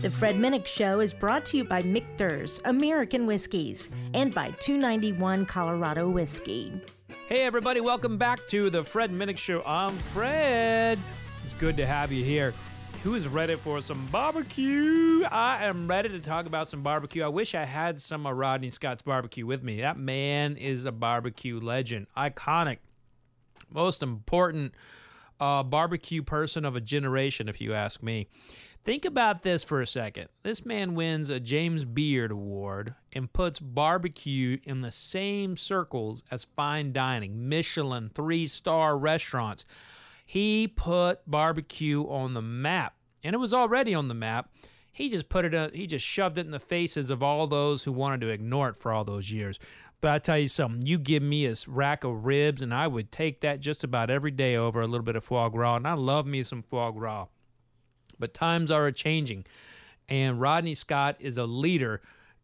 The Fred Minnick Show is brought to you by Michter's American Whiskies and by 291 Colorado Whiskey. Hey, everybody, welcome back to the Fred Minnick Show. I'm Fred. It's good to have you here. Who is ready for some barbecue? I am ready to talk about some barbecue. I wish I had some of Rodney Scott's barbecue with me. That man is a barbecue legend, iconic, most important uh, barbecue person of a generation, if you ask me. Think about this for a second. This man wins a James Beard Award and puts barbecue in the same circles as fine dining, Michelin three star restaurants. He put barbecue on the map, and it was already on the map. He just put it, uh, he just shoved it in the faces of all those who wanted to ignore it for all those years. But I tell you something, you give me a rack of ribs, and I would take that just about every day over a little bit of foie gras. And I love me some foie gras. But times are changing, and Rodney Scott is a leader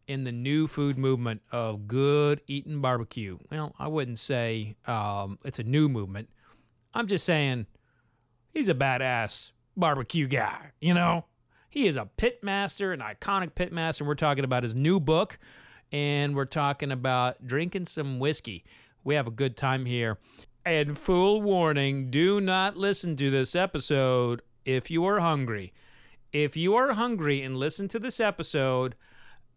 in the new food movement of good eating barbecue. Well, I wouldn't say um, it's a new movement. I'm just saying he's a badass barbecue guy, you know? He is a pit master, an iconic pit master. We're talking about his new book, and we're talking about drinking some whiskey. We have a good time here. And full warning do not listen to this episode if you are hungry. If you are hungry and listen to this episode,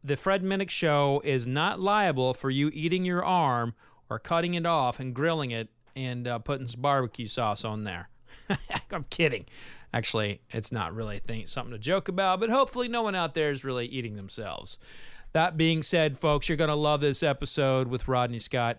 the Fred Minnick Show is not liable for you eating your arm or cutting it off and grilling it and uh, putting some barbecue sauce on there. I'm kidding. Actually, it's not really thing, something to joke about, but hopefully, no one out there is really eating themselves. That being said, folks, you're going to love this episode with Rodney Scott.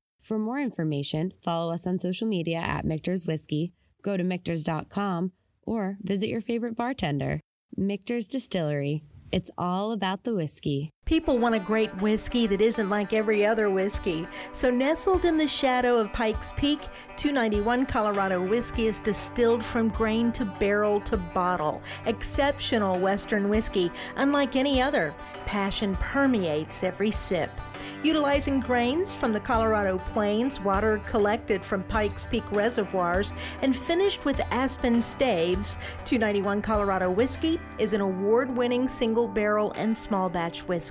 For more information, follow us on social media at Michter's Whiskey, go to Michter's.com, or visit your favorite bartender. Michter's Distillery. It's all about the whiskey. People want a great whiskey that isn't like every other whiskey. So, nestled in the shadow of Pikes Peak, 291 Colorado whiskey is distilled from grain to barrel to bottle. Exceptional Western whiskey, unlike any other. Passion permeates every sip. Utilizing grains from the Colorado Plains, water collected from Pikes Peak reservoirs, and finished with aspen staves, 291 Colorado Whiskey is an award winning single barrel and small batch whiskey.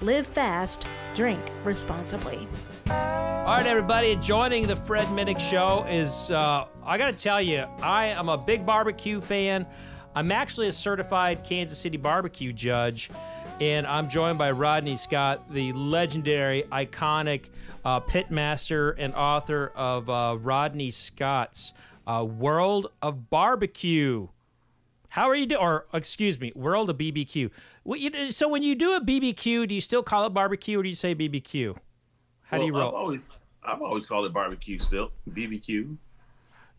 live fast, drink responsibly. All right, everybody, joining the Fred Minnick Show is, uh, I got to tell you, I am a big barbecue fan. I'm actually a certified Kansas City barbecue judge, and I'm joined by Rodney Scott, the legendary, iconic uh, pitmaster and author of uh, Rodney Scott's uh, World of Barbecue. How are you doing? Or, excuse me, World of BBQ. So, when you do a BBQ, do you still call it barbecue or do you say BBQ? How well, do you roll? I've always, I've always called it barbecue still, BBQ.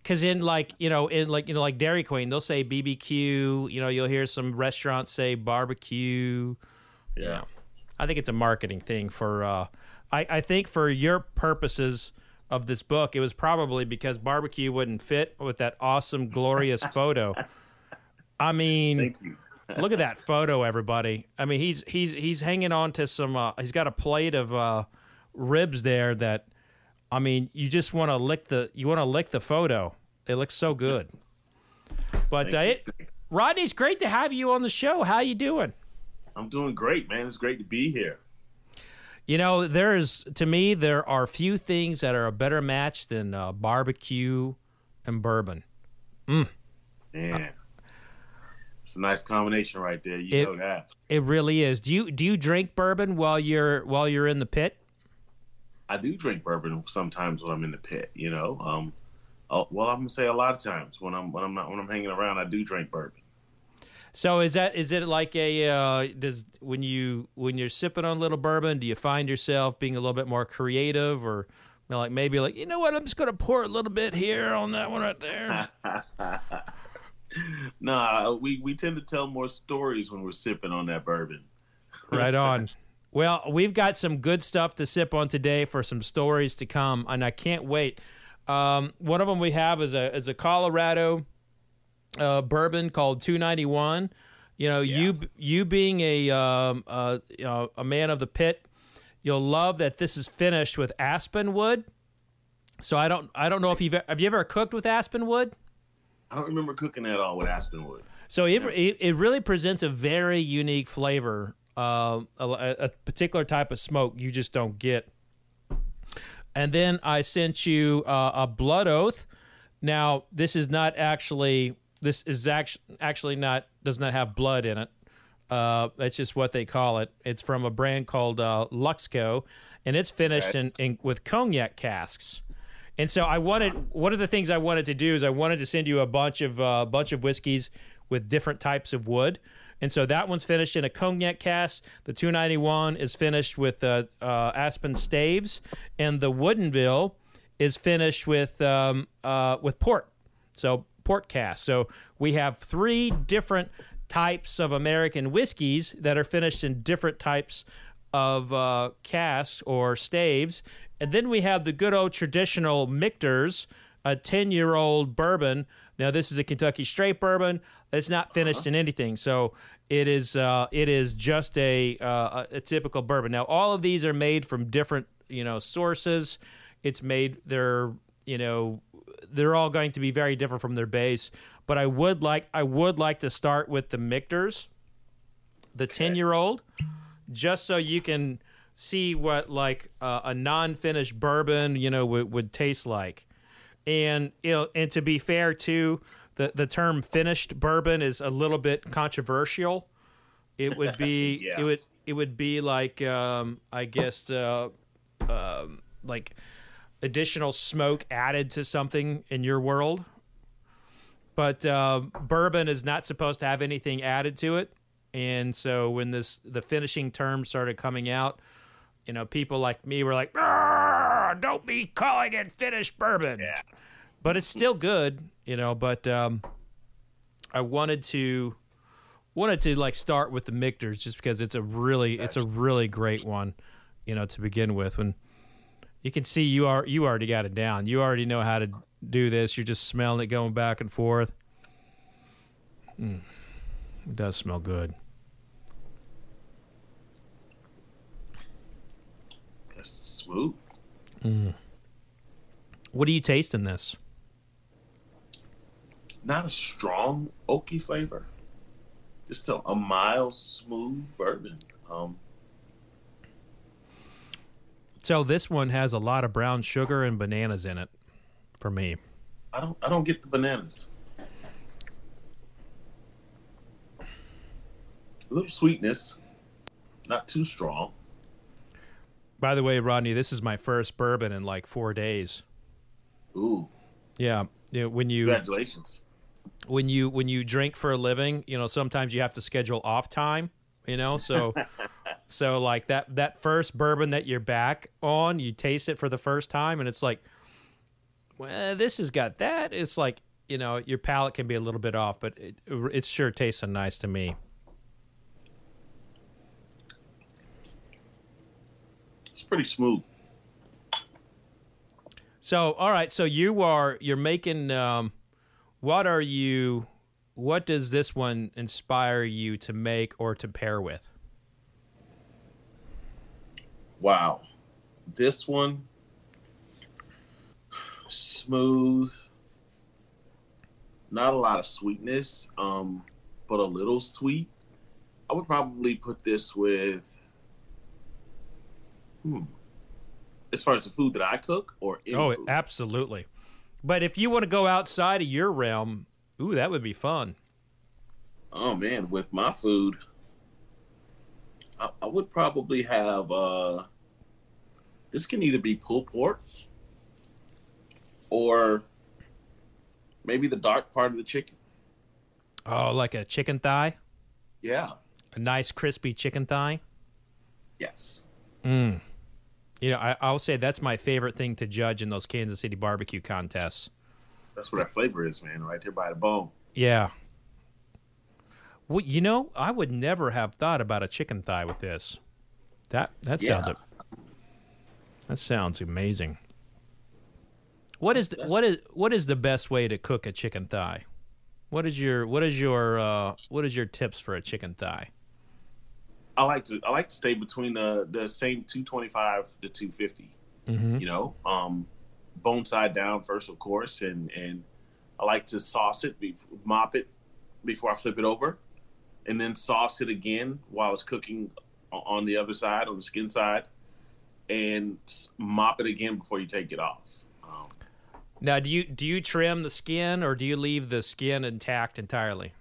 Because in like you know in like you know like Dairy Queen, they'll say BBQ. You know, you'll hear some restaurants say barbecue. Yeah, you know, I think it's a marketing thing for. Uh, I I think for your purposes of this book, it was probably because barbecue wouldn't fit with that awesome, glorious photo. I mean, Look at that photo, everybody. I mean, he's he's he's hanging on to some. Uh, he's got a plate of uh, ribs there that, I mean, you just want to lick the you want to lick the photo. It looks so good. But uh, it, Rodney, it's great to have you on the show. How you doing? I'm doing great, man. It's great to be here. You know, there is to me there are few things that are a better match than uh, barbecue and bourbon. Mm. Yeah. It's a nice combination right there. You It- know that. It really is. Do you do you drink bourbon while you're while you're in the pit? I do drink bourbon sometimes when I'm in the pit. You know, um, oh, well, I'm gonna say a lot of times when I'm when I'm not when I'm hanging around, I do drink bourbon. So is that is it like a uh, does when you when you're sipping on a little bourbon, do you find yourself being a little bit more creative or you know, like maybe like you know what I'm just gonna pour a little bit here on that one right there. nah, we we tend to tell more stories when we're sipping on that bourbon. right on. Well, we've got some good stuff to sip on today for some stories to come, and I can't wait. Um, one of them we have is a is a Colorado uh, bourbon called 291. You know, you you being a um, uh, you know a man of the pit, you'll love that this is finished with aspen wood. So I don't I don't know if you've have you ever cooked with aspen wood. I don't remember cooking at all with Aspenwood. So it, it, it really presents a very unique flavor, uh, a, a particular type of smoke you just don't get. And then I sent you uh, a blood oath. Now this is not actually this is actually actually not does not have blood in it. Uh, that's just what they call it. It's from a brand called uh, Luxco, and it's finished in, in with cognac casks. And so I wanted one of the things I wanted to do is I wanted to send you a bunch of uh, bunch of whiskeys with different types of wood. And so that one's finished in a cognac cask. The 291 is finished with uh, uh, aspen staves, and the Woodinville is finished with um, uh, with port. So port cask. So we have three different types of American whiskeys that are finished in different types of uh, casks or staves. And then we have the good old traditional Michter's, a 10 year old bourbon. Now, this is a Kentucky straight bourbon. It's not finished in anything. So it is uh, it is just a, uh, a typical bourbon. Now, all of these are made from different you know sources. It's made they're you know they're all going to be very different from their base. But I would like I would like to start with the Michter's, the 10 year old just so you can see what like uh, a non-finished bourbon you know would, would taste like. And you know, and to be fair too the the term finished bourbon is a little bit controversial. It would be Yeah. it would it would be like um, i guess uh, um, like additional smoke added to something in your world. But uh, bourbon is not supposed to have anything added to it. And so when this the finishing term started coming out you know people like me were like don't be calling it finished bourbon. Yeah. but it's still good you know but um, i wanted to wanted to like start with the Michter's just because it's a really it's a really great one you know to begin with. When you can see you are you already got it down. You already know how to do this. You're just smelling it going back and forth. Mm. it does smell good Smooth. what do you taste in this Not a strong oaky flavor. Just a, a mild, smooth bourbon. Um, So this one has a lot of brown sugar and bananas in it for me. I don't I don't get the bananas. A little sweetness, not too strong. By the way, Rodney, this is my first bourbon in like 4 days. Ooh, Yeah, you know, when you congratulations. when you when you drink for a living, you know, sometimes you have to schedule off time, you know, so so like that that first bourbon that you're back on, you taste it for the first time and it's like well, this has got that. It's like, you know, your palate can be a little bit off, but it it sure tastes nice to me. Pretty smooth. So, all right. So you are you're making. Um, what are you? what does this one inspire you to make or to pair with? Wow. This one smooth. Not a lot of sweetness, um, but a little sweet. I would probably put this with hmm. As far as the food that I cook or oh, food? absolutely. But if you want to go outside of your realm, ooh, that would be fun. Oh man, with my food, I, I would probably have. uh This can either be pulled pork or maybe the dark part of the chicken. Oh, like a chicken thigh? Yeah. A nice crispy chicken thigh? Yes. Mm. You know, I, I'll say that's my favorite thing to judge in those Kansas City barbecue contests. That's what that flavor is, man. Right there by the bone. Yeah. Well, you know, I would never have thought about a chicken thigh with this. That that sounds Yeah. that sounds amazing. What is the, what is what is the best way to cook a chicken thigh? What is your what is your uh, what is your tips for a chicken thigh? I like to I like to stay between the the same 225 to 250. Mm-hmm. You know, um, bone side down first, of course, and and I like to sauce it, be, mop it before I flip it over, and then sauce it again while it's cooking on the other side, on the skin side, and mop it again before you take it off. Um, Now, do you do you trim the skin or do you leave the skin intact entirely?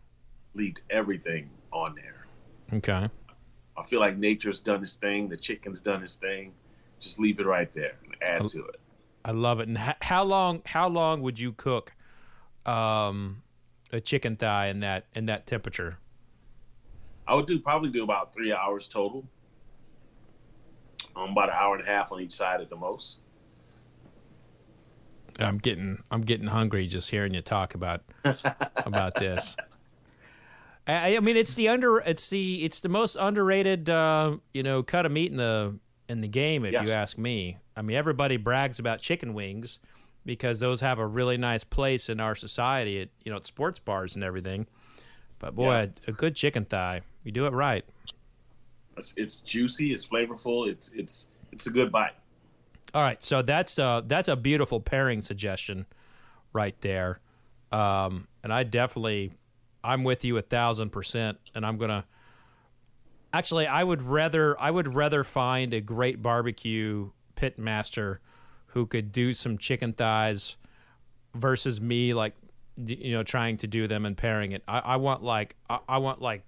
leave everything on there. Okay. I feel like nature's done its thing. The chicken's done its thing. Just leave it right there and add to it. I love it. And h- how long how long would you cook um, a chicken thigh in that in that temperature? I would do probably do about three hours total. Um, about an hour and a half on each side at the most. I'm getting I'm getting hungry just hearing you talk about about this. I, I mean, it's the under it's the it's the most underrated uh, you know cut of meat in the in the game if you ask me. I mean, everybody brags about chicken wings because those have a really nice place in our society at you know at sports bars and everything. But boy, Yeah. a, a good chicken thigh, you do it right. It's, it's juicy. It's flavorful. It's it's it's a good bite. All right, so that's uh that's a beautiful pairing suggestion right there, um, and I definitely I'm with you a thousand percent, and I'm gonna actually I would rather I would rather find a great barbecue pit master who could do some chicken thighs versus me like you know trying to do them and pairing it. I, I want like I, I want like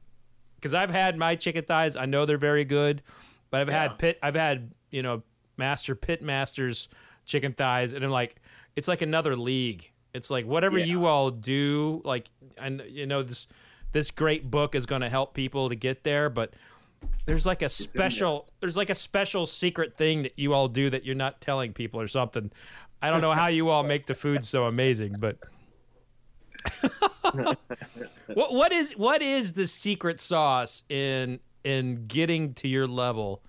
because I've had my chicken thighs. I know they're very good, but I've Yeah. had pit. I've had you know master pit masters chicken thighs, and I'm like, it's like another league. It's like whatever Yeah. you all do, like, and you know this this great book is going to help people to get there, but there's like a in special there's like a special secret thing that you all do that you're not telling people or something. I don't know how you all make the food so amazing, but what what is what is the secret sauce in in getting to your level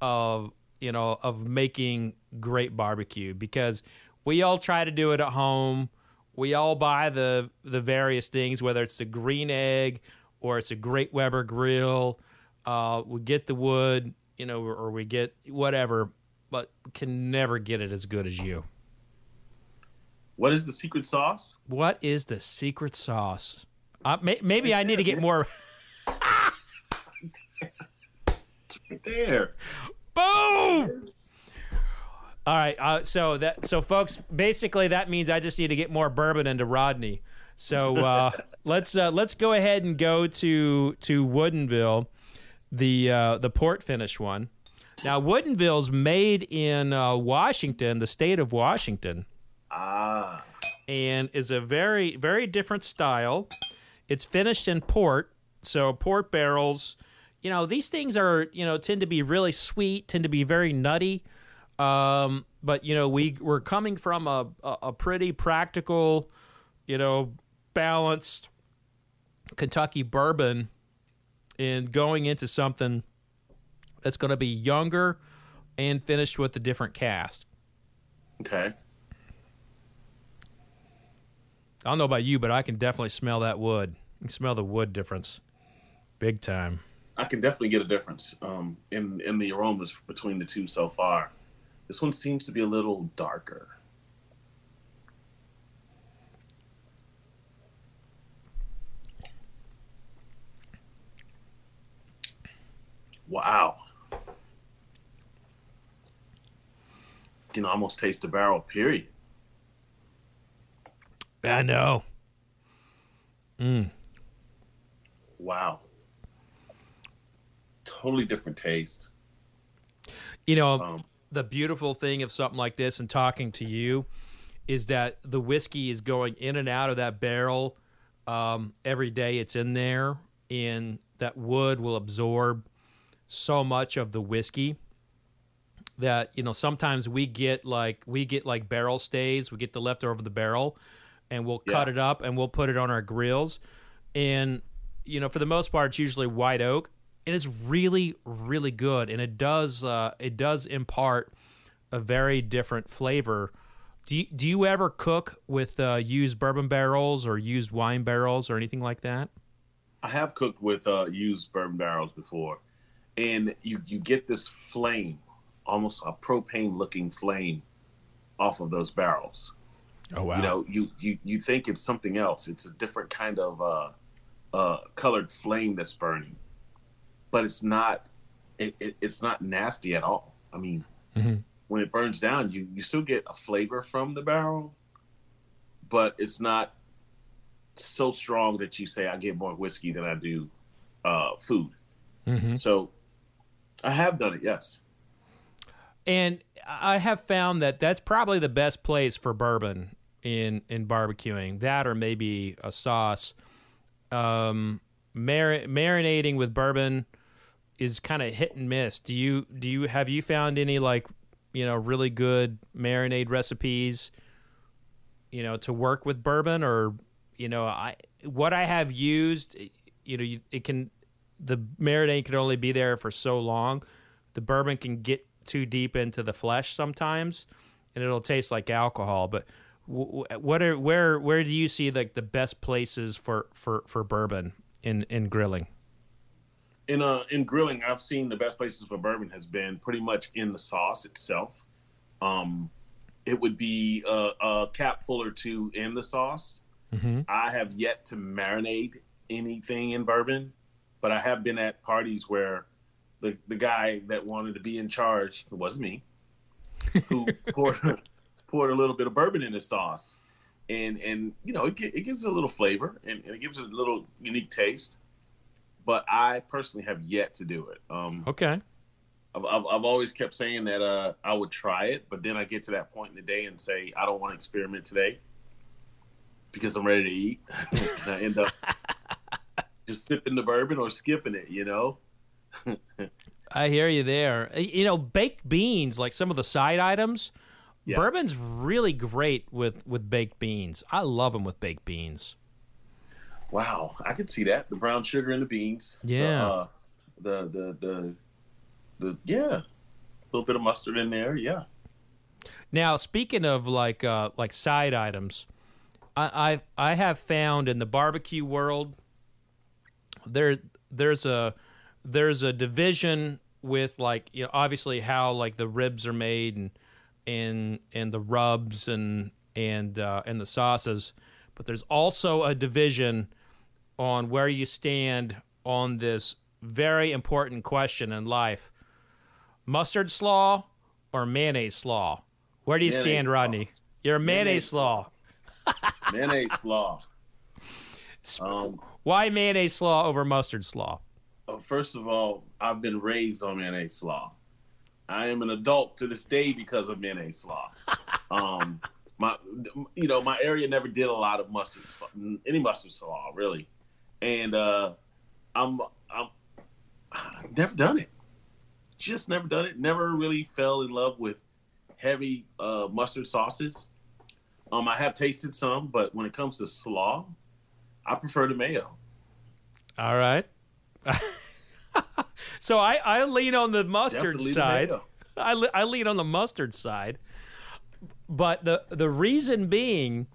of you know of making great barbecue because we all try to do it at home we all buy the the various things whether it's the green egg or it's a great weber grill uh, we get the wood you know or we get whatever but can never get it as good as you What is the secret sauce? what is the secret sauce uh, may, maybe i need to get more It's right there. Boom! All right, uh, so that so folks, basically that means I just need to get more bourbon into Rodney. So uh, let's uh, let's go ahead and go to to Woodinville, the uh, the port finish one. Now Woodinville's made in uh, Washington, the state of Washington, Ah, and is a very very different style. It's finished in port, so port barrels. You know these things are you know tend to be really sweet, tend to be very nutty. Um, but you know we we're coming from a, a a pretty practical, you know, balanced Kentucky bourbon, and going into something that's going to be younger and finished with a different cast. okay. I don't know about you, but I can definitely smell that wood. You can smell the wood difference, big time. I can definitely get a difference um, in in the aromas between the two so far. This one seems to be a little darker. Wow. You can almost taste the barrel, period. I know. Mm. Wow. Totally different taste. You know, Um, the beautiful thing of something like this and talking to you is that the whiskey is going in and out of that barrel um, every day it's in there, and that wood will absorb so much of the whiskey that you know sometimes we get like we get like barrel stays. We get the leftover of the barrel and we'll cut it up and we'll put it on our grills. And you know for the most part it's usually white oak and it's really really good and it does uh, it does impart a very different flavor do you, do you ever cook with uh, used bourbon barrels or used wine barrels or anything like that I have cooked with uh, used bourbon barrels before, and you you get this flame, almost a propane looking flame, off of those barrels. oh wow You know, you you you think it's something else. It's a different kind of uh, uh, colored flame that's burning, but it's not. It, it, it's not nasty at all. I mean, Mhm. when it burns down, you you still get a flavor from the barrel, but it's not so strong that you say I get more whiskey than I do uh, food. Mhm. So I have done it. Yes. And I have found that that's probably the best place for bourbon in in barbecuing. That or maybe a sauce. Um, mar- marinating with bourbon is kind of hit and miss. Do you do you have you found any like you know really good marinade recipes? You know to work with bourbon or you know I what I have used. You know you, it can the marinade can only be there for so long. The bourbon can get too deep into the flesh sometimes, and it'll taste like alcohol. But what are where where do you see like the best places for for for bourbon in in grilling? In uh in grilling i've seen the best places for bourbon has been pretty much in the sauce itself. Um it would be a, a cap full or two in the sauce. Mm-hmm. i have yet to marinate anything in bourbon but i have been at parties where the the guy that wanted to be in charge it wasn't me who poured poured a little bit of bourbon in the sauce. And and you know it, it gives it a little flavor and, and it gives it a little unique taste but I personally have yet to do it. Um, Okay. I've, I've, I've always kept saying that uh, I would try it, but then I get to that point in the day and say I don't want to experiment today because I'm ready to eat. and I end up just sipping the bourbon or skipping it, you know. I hear you there. You know, baked beans, like some of the side items, Yeah. bourbon's really great with with baked beans. I love them with baked beans. Wow, I could see that the brown sugar and the beans. Yeah. uh, the the the the yeah, a little bit of mustard in there. Yeah. Now, speaking of like uh, like side items, I, I I have found in the barbecue world there there's a there's a division with like you know obviously how like the ribs are made and and and the rubs and and uh, and the sauces, but there's also a division on where you stand on this very important question in life: mustard slaw or mayonnaise slaw. Where do you Mayonnaise stand, slaw. Rodney? You're a mayonnaise, slaw. Mayonnaise slaw. Um, Why mayonnaise slaw over mustard slaw? Uh, first of all, I've been raised on mayonnaise slaw. I am an adult to this day because of mayonnaise slaw. um, my, you know, my area never did a lot of mustard, slaw, any mustard slaw really, and uh, I'm, I'm, I've never done it. Just never done it. Never really fell in love with heavy uh, mustard sauces. Um, I have tasted some, but when it comes to slaw, I prefer the mayo. All right. so I, I lean on the mustard Definitely side. mayo. I, I lean on the mustard side. But the the reason being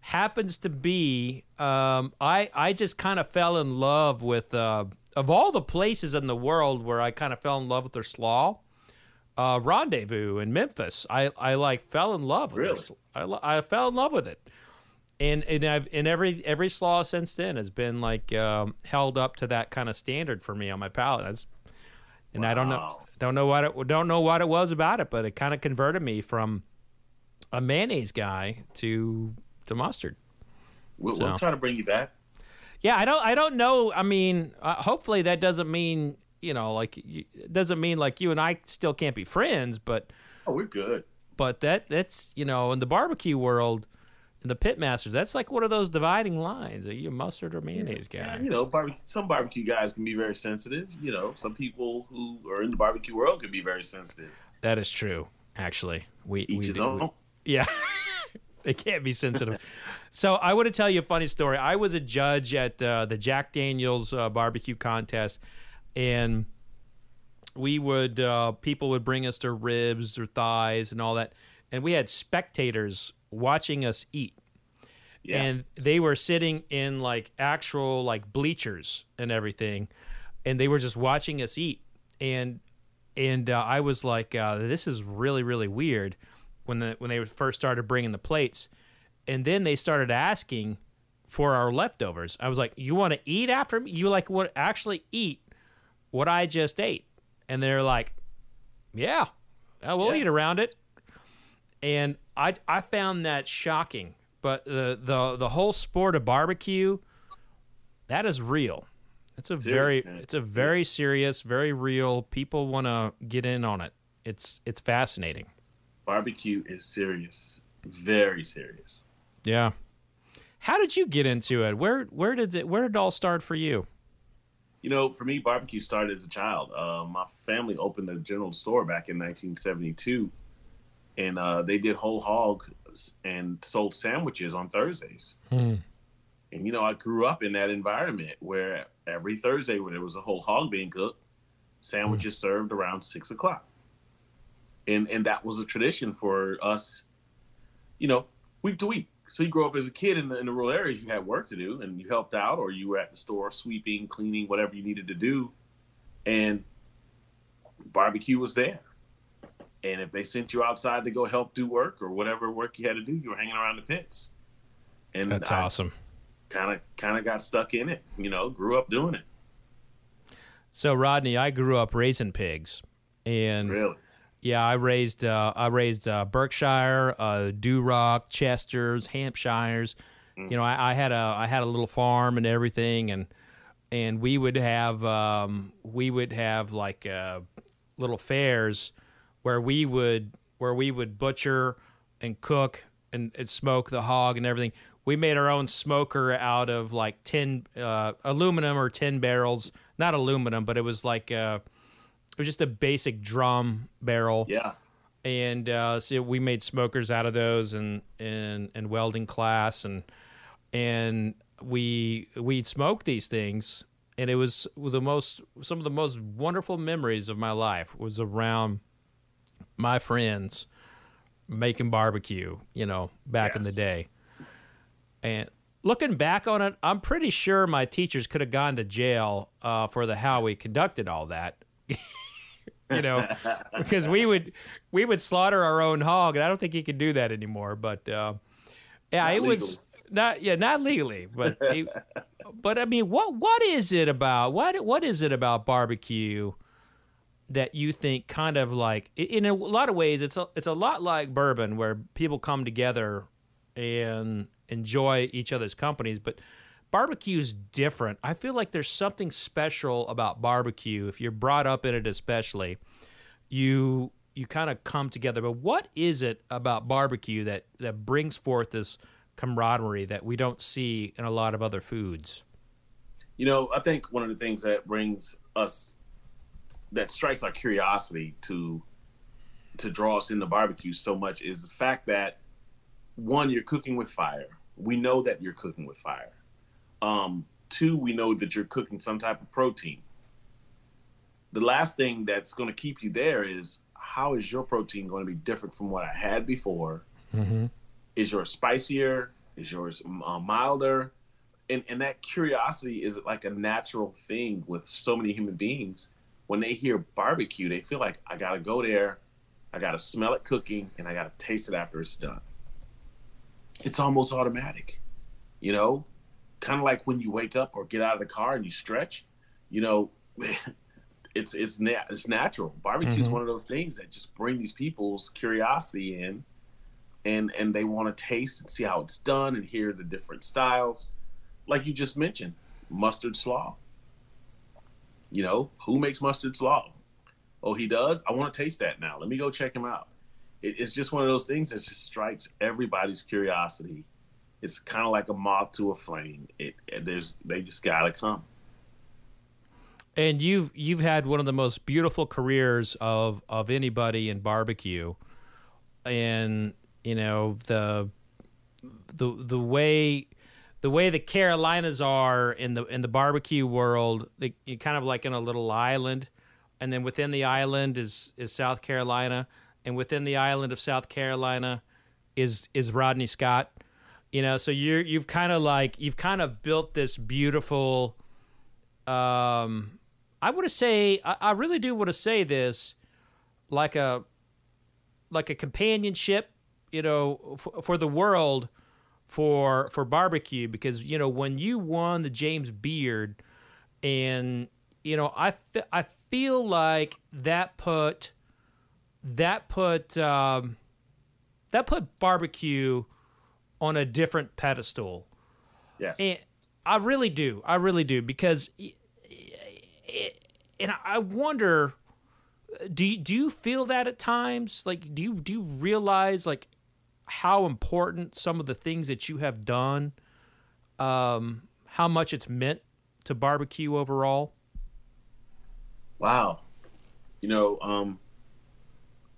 happens to be um, I I just kind of fell in love with uh, of all the places in the world where I kind of fell in love with their slaw. Uh, Rendezvous in Memphis. I, I like fell in love with Really? this. I, I fell in love with it, and and I've and every every slaw since then has been like um, held up to that kind of standard for me on my palate. That's, and I don't know don't know what it don't know what it was about it, but it kind of converted me from a mayonnaise guy to to mustard. We'll, So. we'll try to bring you back. Yeah, I don't I don't know. I mean, uh, hopefully that doesn't mean you know like you, it doesn't mean like you and I still can't be friends, but Oh, we're good. but that that's you know in the barbecue world. In the pitmasters, that's like one of those dividing lines. Are you a mustard or mayonnaise guy? Yeah, you know, barbecue, some barbecue guys can be very sensitive. You know, some people who are in the barbecue world can be very sensitive. That is true. Actually, we Each we, his do- own. Yeah. they can't be sensitive. so I want to tell you a funny story. I was a judge at uh, the Jack Daniels uh, barbecue contest, and we would uh, people would bring us their ribs or thighs and all that, and we had spectators watching us eat. Yeah. And they were sitting in like actual like bleachers and everything, and they were just watching us eat. And and uh, I was like, uh, "This is really, really weird." When the when they first started bringing the plates, and then they started asking for our leftovers. I was like, "You want to eat after me? You like what actually eat what I just ate?" And they're like, "Yeah, we'll Yeah. eat around it." And I I found that shocking. But the the the whole sport of barbecue, that is real. It's a Serious, very man. it's a very serious, very real. People want to get in on it. It's it's fascinating. Barbecue is serious, very serious. Yeah. How did you get into it? Where where did it where did it all start for you? You know, for me, barbecue started as a child. Uh, my family opened a general store back in 1972, and uh, they did whole hog and sold sandwiches on Thursdays. And you know, I grew up in that environment where every Thursday, when there was a whole hog being cooked, sandwiches served around six o'clock, and and that was a tradition for us. You know, week to week. So you grow up as a kid in the, in the rural areas, you had work to do, and you helped out, or you were at the store sweeping, cleaning, whatever you needed to do, and barbecue was there. And if they sent you outside to go help do work or whatever work you had to do, you were hanging around the pits. And That's I awesome. kind of kind of got stuck in it. You know, grew up doing it. So Rodney, I grew up raising pigs, and Really. Yeah, I raised uh, I raised uh, Berkshire, uh, Duroc, Chesters, Hampshires. You know, I, I had a I had a little farm and everything, and and we would have um, we would have like uh, little fairs where we would where we would butcher and cook and, and smoke the hog and everything. We made our own smoker out of like tin uh, aluminum or tin barrels, not aluminum, but it was like uh, it was just a basic drum barrel. Yeah. and uh, so we made smokers out of those and and and welding class and and we we'd smoke these things and it was the most some of the most wonderful memories of my life was around my friends making barbecue you know back in the day. And looking back on it i'm pretty sure my teachers could have gone to jail uh, for the how we conducted all that you know because we would we would slaughter our own hog and i don't think he can do that anymore but uh, yeah Not it was not yeah not legally but it- but i mean what what is it about what what is it about barbecue that you think kind of like in a lot of ways it's a, it's a lot like bourbon where people come together and enjoy each other's companies but barbecue's different i feel like there's something special about barbecue if you're brought up in it especially you you kind of come together but what is it about barbecue that that brings forth this camaraderie that we don't see in a lot of other foods You know, I think one of the things that brings us that strikes our curiosity to to draw us into barbecue so much is the fact that one, you're cooking with fire. We know that you're cooking with fire. Um, two, we know that you're cooking some type of protein. The last thing that's going to keep you there is how is your protein going to be different from what I had before? Is yours spicier? Is yours uh, milder? And and that curiosity is like a natural thing with so many human beings. When they hear barbecue, they feel like I gotta go there, I gotta smell it cooking, and I gotta taste it after it's done. It's almost automatic, you know, kind of like when you wake up or get out of the car and you stretch. You know, it's it's na- it's natural. Barbecue is Mhm. one of those things that just bring these people's curiosity in, and and they want to taste and see how it's done and hear the different styles, like you just mentioned, mustard slaw. You know who makes mustard slaw? Oh, he does. I want to taste that now. Let me go check him out. It, it's just one of those things that just strikes everybody's curiosity. It's kind of like a moth to a flame. It, it there's they just gotta come. And you've you've had one of the most beautiful careers of of anybody in barbecue, and you know the the the way the way the Carolinas are in the in the barbecue world, they, kind of like in a little island, and then within the island is is South Carolina, and within the island of South Carolina is is Rodney Scott. You know, so you're you've kind of like you've kind of built this beautiful um I to say I, I really do want to say this like a like a companionship, you know, for, for the world for for barbecue because you know when you won the James Beard and you know I I feel like that put that put um, that put barbecue on a different pedestal Yes. and I really do. I really do because, and I wonder, do you, do you feel that at times? Like, do you do you realize like how important some of the things that you have done, um, how much it's meant to barbecue overall? Wow. You know, um,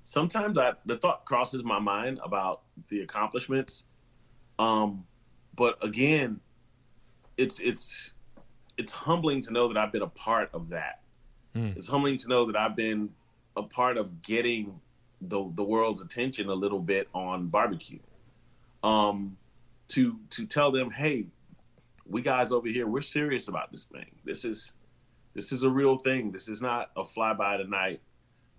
sometimes I the thought crosses my mind about the accomplishments. Um, but again, it's it's it's humbling to know that I've been a part of that. Mm. It's humbling to know that I've been a part of getting the the world's attention a little bit on barbecue. Um, to to tell them, hey, we guys over here, we're serious about this thing. This is this is a real thing. This is not a fly by the night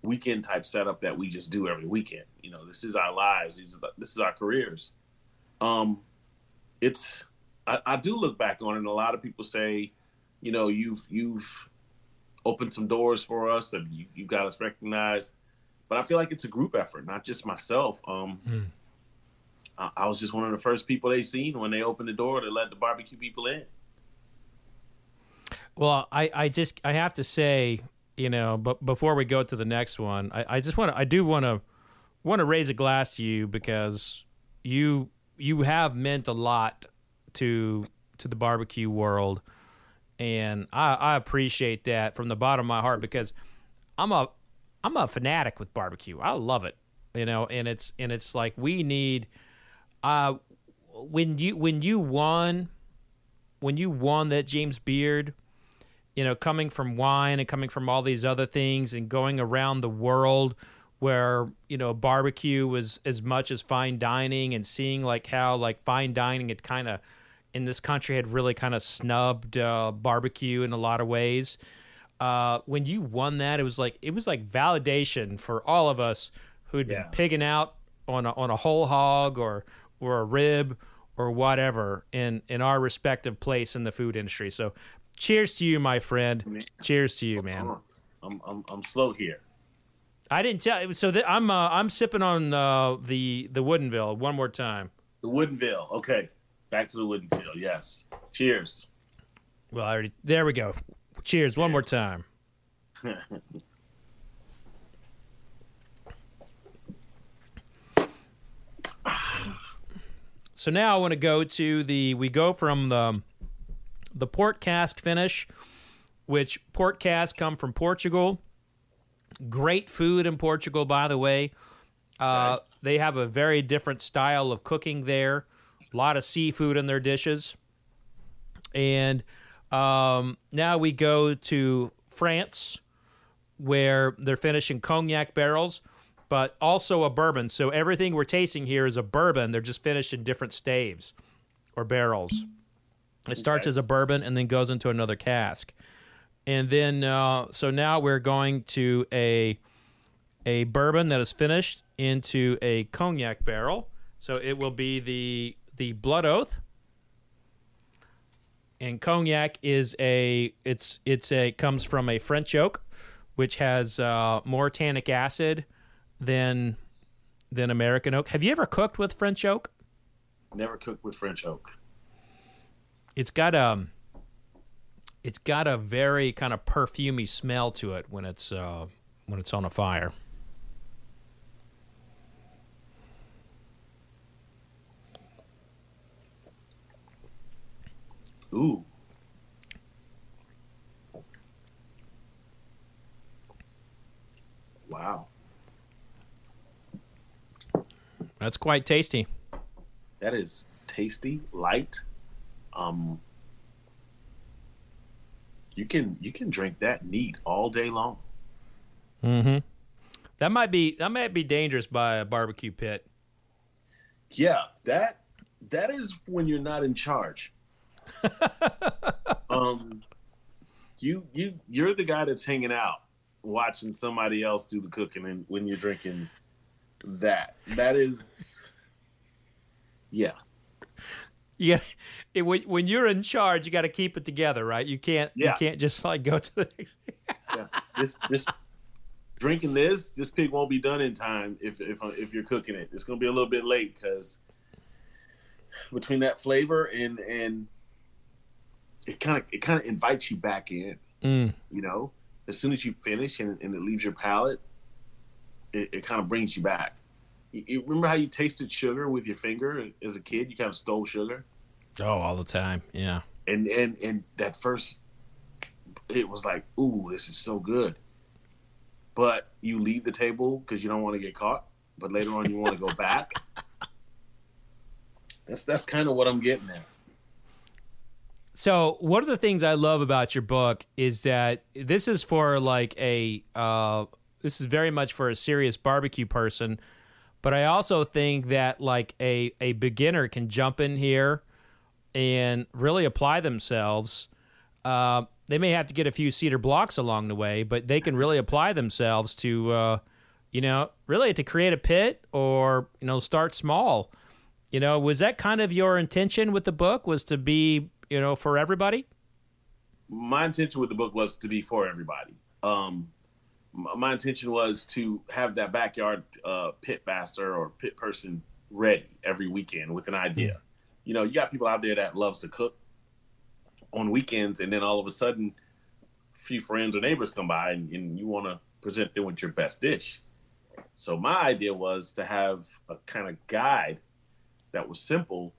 weekend type setup that we just do every weekend. You know, this is our lives. These are, this is our careers. Um, it's I, I do look back on it, and a lot of people say, you know, you've you've opened some doors for us, and you you got us recognized. But I feel like it's a group effort, not just myself. Um, Hmm. I, I was just one of the first people they seen when they opened the door to let the barbecue people in. Well, I, I just I have to say, you know, but before we go to the next one, I, I just want to I do want to want to raise a glass to you because you you have meant a lot to to the barbecue world, and I, I appreciate that from the bottom of my heart because I'm a I'm a fanatic with barbecue. I love it, you know, and it's and it's like we need uh when you when you won when you won that James Beard you know, coming from wine and coming from all these other things and going around the world where, you know, barbecue was as much as fine dining and seeing like how like fine dining had kind of in this country had really kind of snubbed uh, barbecue in a lot of ways. Uh, when you won that, it was like it was like validation for all of us who'd been Yeah. pigging out on a, on a whole hog or or a rib or whatever in in our respective place in the food industry. So, cheers to you, my friend. Cheers to you, man. I'm I'm, I'm slow here. I didn't tell. So th- I'm uh, I'm sipping on uh, the the Woodinville one more time. The Woodinville. Okay, back to the Woodinville. Yes. Cheers. Well, I already there we go. Cheers one more time. So now I want to go to the we go from the the port cask finish, which port cask come from Portugal. Great food in Portugal, by the way. Uh, They have a very different style of cooking there. A lot of seafood in their dishes. And um, now we go to France, where they're finishing cognac barrels, but also a bourbon. So everything we're tasting here is a bourbon. They're just finished in different staves. or barrels. It starts Okay. as a bourbon and then goes into another cask. And then, uh, so now we're going to a a bourbon that is finished into a cognac barrel. So it will be the the Blood Oath. And cognac is a it's it's a comes from a French oak, which has uh, more tannic acid than than American oak. Have you ever cooked with French oak? Never cooked with French oak. It's got um it's got a very kind of perfumey smell to it when it's uh when it's on a fire. Ooh. Wow. That's quite tasty. That is tasty, light. Um you can you can drink that neat all day long. Mm-hmm. That might be that might be dangerous by a barbecue pit. Yeah, that that is when you're not in charge. um you you you're the guy that's hanging out watching somebody else do the cooking and when you're drinking that. That is yeah. Yeah, it, when, when you're in charge, you got to keep it together, right? You can't Yeah. you can't just like go to the next. yeah. This this drinking this this pig won't be done in time if if if you're cooking it. It's gonna be a little bit late because between that flavor and and it kind of it kind of invites you back in. Mm. You know, as soon as you finish and, and it leaves your palate, it, it kind of brings you back. You, you remember how you tasted sugar with your finger as a kid? You kind of stole sugar, Oh, all the time. Yeah. and and and that first, it was like, ooh, this is so good. But you leave the table because you don't want to get caught. But later on, you want to go back. That's that's kind of what I'm getting at. So one of the things I love about your book is that this is for like a uh, this is very much for a serious barbecue person, but I also think that like a a beginner can jump in here and really apply themselves. Uh, they may have to get a few cedar blocks along the way, but they can really apply themselves to, uh, you know, really to create a pit or you know start small. You know, was that kind of your intention with the book? Was to be you know for everybody? my intention with the book was to be for everybody. Um, my intention was to have that backyard uh, pit master or pit person ready every weekend with an idea. You know, you got people out there that loves to cook on weekends, and then all of a sudden, a few friends or neighbors come by, and, and you want to present them with your best dish. So my idea was to have a kind of guide that was simple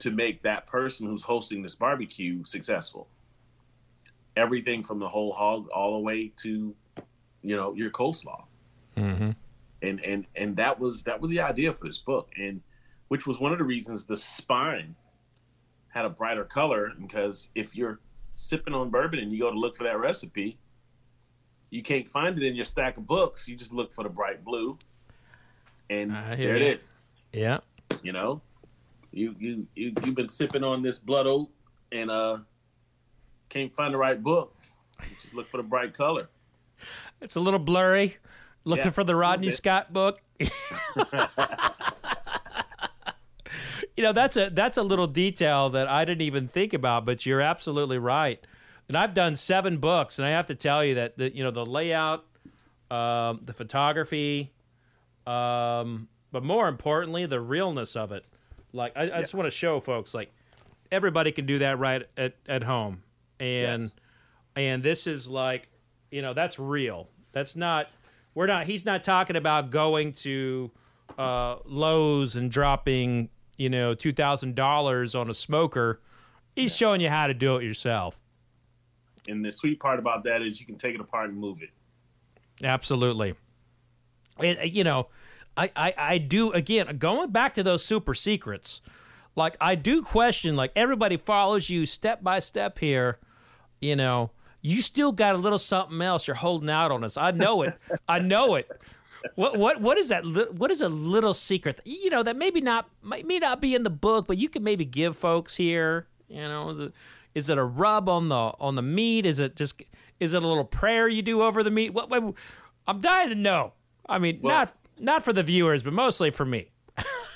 to make that person who's hosting this barbecue successful everything from the whole hog all the way to you know your coleslaw. Mm-hmm. and and and that was that was the idea for this book. And which was one of the reasons the spine had a brighter color because if you're sipping on bourbon and you go to look for that recipe you can't find it in your stack of books. You just look for the bright blue. And there it is. Yeah. you know you you you you've been sipping on this Blood Oath and uh can't find the right book. You just look for the bright color It's a little blurry. Looking Yeah, for the just a little Rodney. Scott book. you know, that's a that's a little detail that I didn't even think about, but you're absolutely right. And I've done seven books, and I have to tell you that the you know the layout, um, the photography, um, but more importantly, the realness of it. Like I, I just want to show folks, like everybody can do that right at, at home, and Yes. and this is like you know that's real. That's not we're not he's not talking about going to uh lowes and dropping you know $2000 on a smoker. He's showing you how to do it yourself. And the sweet part about that is you can take it apart and move it. Absolutely. And uh, you know I, I i do again going back to those super secrets like i do question like everybody follows you step by step here you know you still got a little something else you're holding out on us i know it i know it what what what is that? What is a little secret? You know that maybe not might may not be in the book, but you can maybe give folks here. You know, the, is it a rub on the on the meat? Is it just is it a little prayer you do over the meat? What, what I'm dying to know. I mean, Well- not not for the viewers, but mostly for me.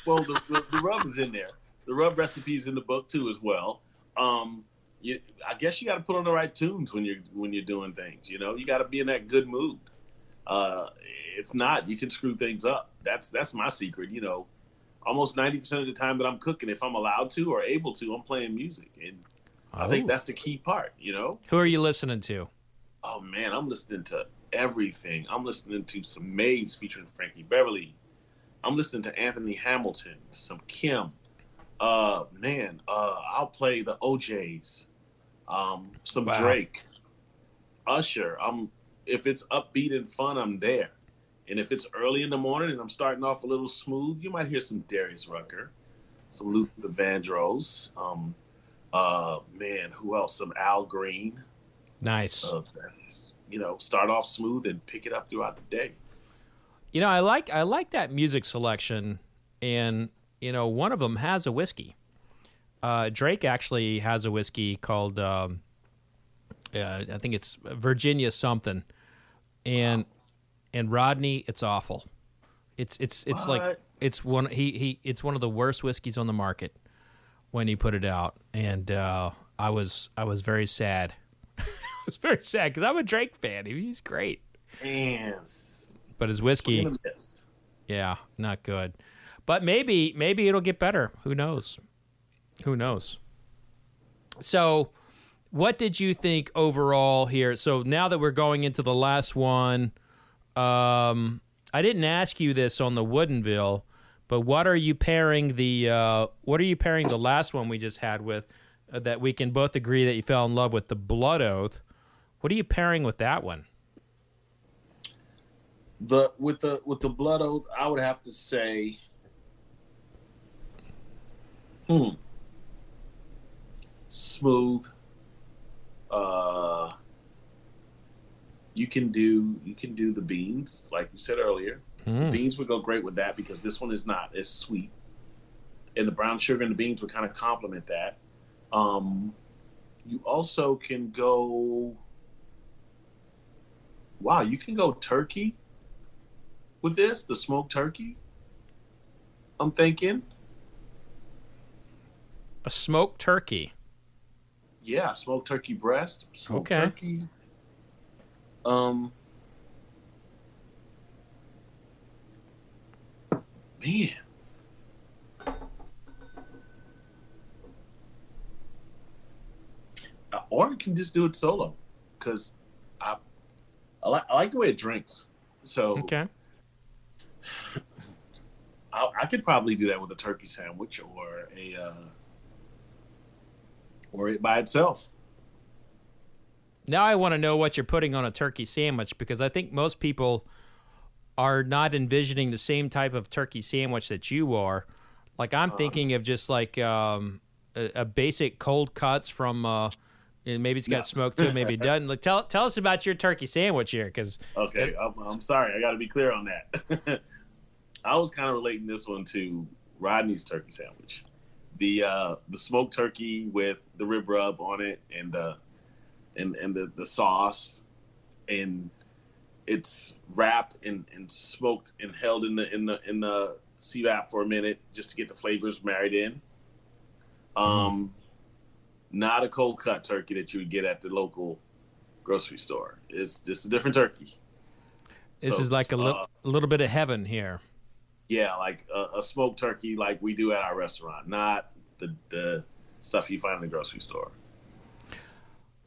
well, the, the, the rub is in there. The rub recipe is in the book too, as well. Um, you, I guess you got to put on the right tunes when you're when you're doing things. You know, you got to be in that good mood. Uh, if not, you can screw things up. That's that's my secret. You know, almost ninety percent of the time that I'm cooking, if I'm allowed to or able to, I'm playing music, and I think Oh. that's the key part. You know, Who are you listening to? oh man, I'm listening to everything. I'm listening to some Maze featuring Frankie Beverly. I'm listening to Anthony Hamilton, some Kim. Uh man, uh I'll play the O'Jays. Um some Wow. Drake. Usher. I'm if it's upbeat and fun, I'm there. And if it's early in the morning and I'm starting off a little smooth, you might hear some Darius Rucker, some Luther Vandross. Um uh man, who else? Some Al Green Nice. uh, you know, start off smooth and pick it up throughout the day. You know, I like I like that music selection, and you know, one of them has a whiskey. Uh, Drake actually has a whiskey called um, uh, I think it's Virginia something, and and Rodney, it's awful. It's it's it's like it's one he he it's one of the worst whiskeys on the market when he put it out, and uh, I was I was very sad. I was very sad because I'm a Drake fan. He's great, And but his whiskey. swing and a miss. Yeah, not good. But maybe maybe it'll get better. Who knows? Who knows? So, what did you think overall here? So now that we're going into the last one, um, I didn't ask you this on the Woodinville, but what are you pairing the uh, what are you pairing the last one we just had with uh, that we can both agree that you fell in love with the Blood Oath? What are you pairing with that one? The with the with the blood oath, I would have to say, hmm, smooth. Uh, you can do you can do the beans like you said earlier. Mm. Beans would go great with that because this one is not as sweet, and the brown sugar and the beans would kind of complement that. Um, you also can go. Wow, you can go turkey with this, the smoked turkey. I'm thinking, A smoked turkey. Yeah, smoked turkey breast, smoked Okay. turkey. Um, man, Uh, or you can just do it solo, because I, I like I like the way it drinks. So Okay. I, I could probably do that with a turkey sandwich or a uh, or it by itself. Now I want to know what you're putting on a turkey sandwich because I think most people are not envisioning the same type of turkey sandwich that you are. Like I'm thinking of just like um, a, a basic cold cuts from uh, and maybe it's got No. smoke to it, maybe it doesn't. Like, tell tell us about your turkey sandwich here because Okay, I'm, I'm sorry. I got to be clear on that. I was kind of relating this one to Rodney's turkey sandwich, the uh, the smoked turkey with the rib rub on it and the and and the, the sauce, and it's wrapped and, and smoked and held in the in the in the CVAP for a minute just to get the flavors married in. Um, not a cold cut turkey that you would get at the local grocery store. It's just a different turkey. this So, is like a uh, little a little bit of heaven here. Yeah, like a, a smoked turkey, like we do at our restaurant, not the the stuff you find in the grocery store.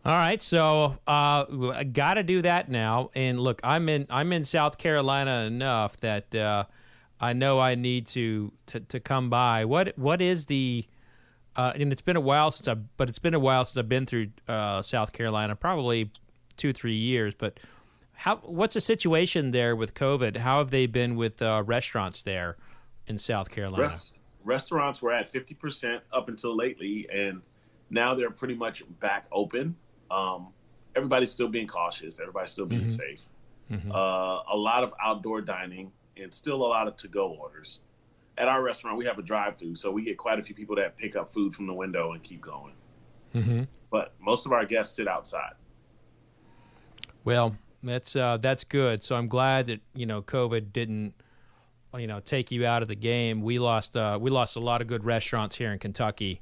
All right, so uh, I got to do that now. And look, I'm in I'm in South Carolina enough that uh, I know I need to, to to come by. What what is the uh, and it's been a while since I but it's been a while since I've been through uh, South Carolina, probably two three years. But how what's the situation there with COVID? How have they been with uh, restaurants there in South Carolina? Res- restaurants were at fifty percent up until lately, and now they're pretty much back open. Um, everybody's still being cautious. Everybody's still being Mhm. safe. Mhm. uh, a lot of outdoor dining, and still a lot of to-go orders. At our restaurant, we have a drive-through, so we get quite a few people that pick up food from the window and keep going. Mm-hmm. But most of our guests sit outside. Well, that's uh, that's good. So I'm glad that you know COVID didn't you know take you out of the game. We lost uh, we lost a lot of good restaurants here in Kentucky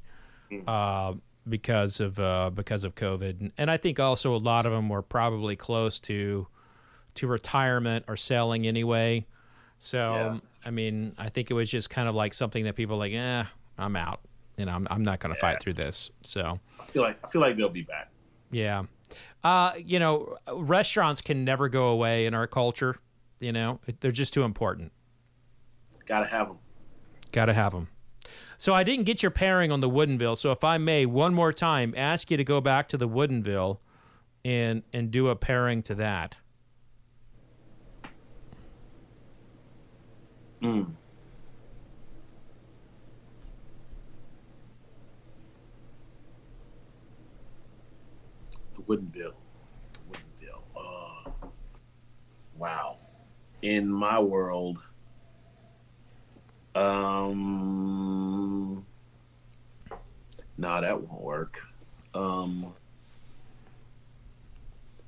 uh, because of uh, because of COVID, and, and I think also a lot of them were probably close to to retirement or selling anyway. So Yeah. I mean, I think it was just kind of like something that people were like, eh, I'm out. You know, I'm, I'm not going to fight through this. So. I feel like I feel like they'll be back. Yeah. Uh, you know, restaurants can never go away in our culture. You know, they're just too important. Got to have them. Got to have them. So I didn't get your pairing on the Woodinville. So if I may, one more time, ask you to go back to the Woodinville and and do a pairing to that. Mm. Woodinville. Wooden bill. Uh, wow. In my world, um, nah, that won't work. Um,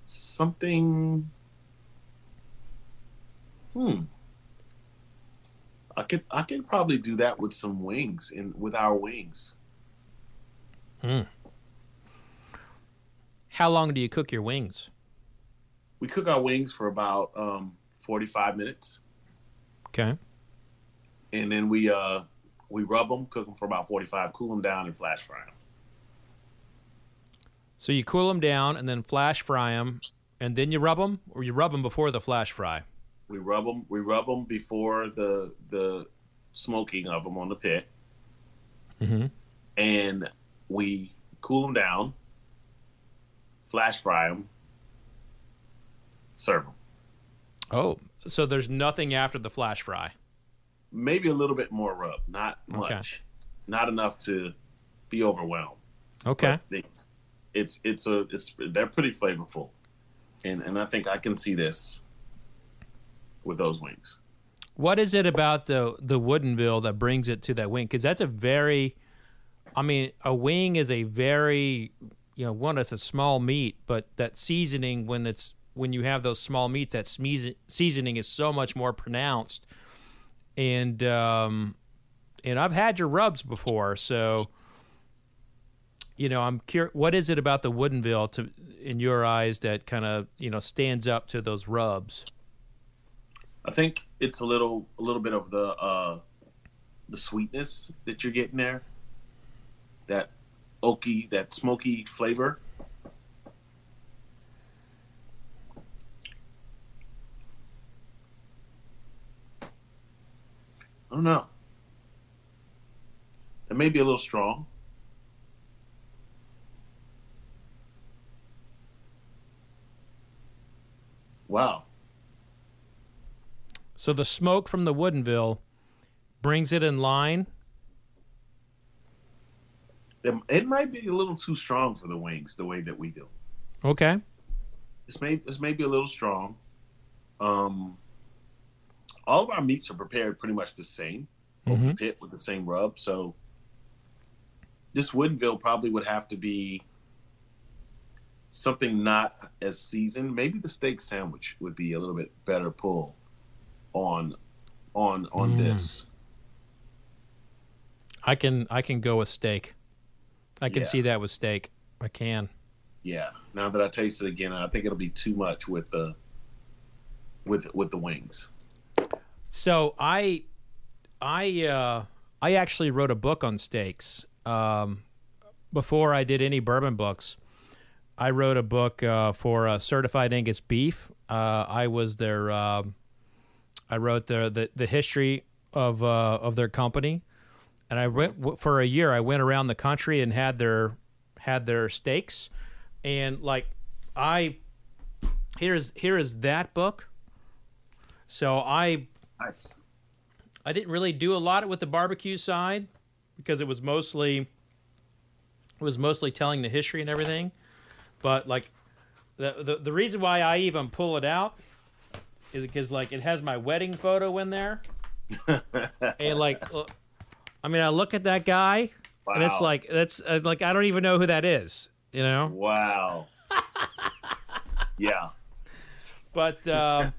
something. Hmm. I could I could probably do that with some wings and with our wings. How long do you cook your wings? We cook our wings for about um, forty five minutes, Okay. and then we uh we rub them, cook them for about forty five, cool them down, and flash fry them. So you cool them down and then flash fry them, and then you rub them, or you rub them before the flash fry. We rub them. We rub them before the the smoking of them on the pit, Mm-hmm. and we cool them down, flash fry them, serve them. Oh, so there's nothing after the flash fry. Maybe a little bit more rub, not Okay. much, not enough to be overwhelmed. Okay. They- it's it's a it's they're pretty flavorful, and and I think I can see this with those wings. What is it about the the Woodinville that brings it to that wing? Because that's a very, I mean, a wing is a very, you know, one it's a small meat, but that seasoning when it's when you have those small meats, that seasoning is so much more pronounced. And um, and I've had your rubs before, so you know, I'm curious. What is it about the Woodinville to in your eyes that kind of you know stands up to those rubs? I think it's a little a little bit of the uh, the sweetness that you're getting there, that oaky, that smoky flavor. I don't know. It may be a little strong. Wow. So the smoke from the Woodinville brings it in line. It, might be a little too strong for the wings the way that we do. Okay. This may this may be a little strong. Um, all of our meats are prepared pretty much the same, over the Mhm. pit with the same rub. So this Woodinville probably would have to be something not as seasoned. Maybe the steak sandwich would be a little bit better pull on on on Mm. this. I can I can go with steak. I can Yeah. see that with steak. I can. Yeah. Now that I taste it again, I think it'll be too much with the with with the wings. So I I uh I actually wrote a book on steaks. Um before I did any bourbon books. I wrote a book uh, for uh, Certified Angus Beef. Uh, I was their um I wrote the the, the history of uh, of their company, and I went for a year. I went around the country and had their had their steaks, and like I here's here is that book. So I Nice. I didn't really do a lot with the barbecue side because it was mostly it was mostly telling the history and everything. But like the the, the reason why I even pull it out is because like it has my wedding photo in there, and like, uh, I mean, I look at that guy, and it's like that's uh, like I don't even know who that is, you know. Wow. yeah. But um,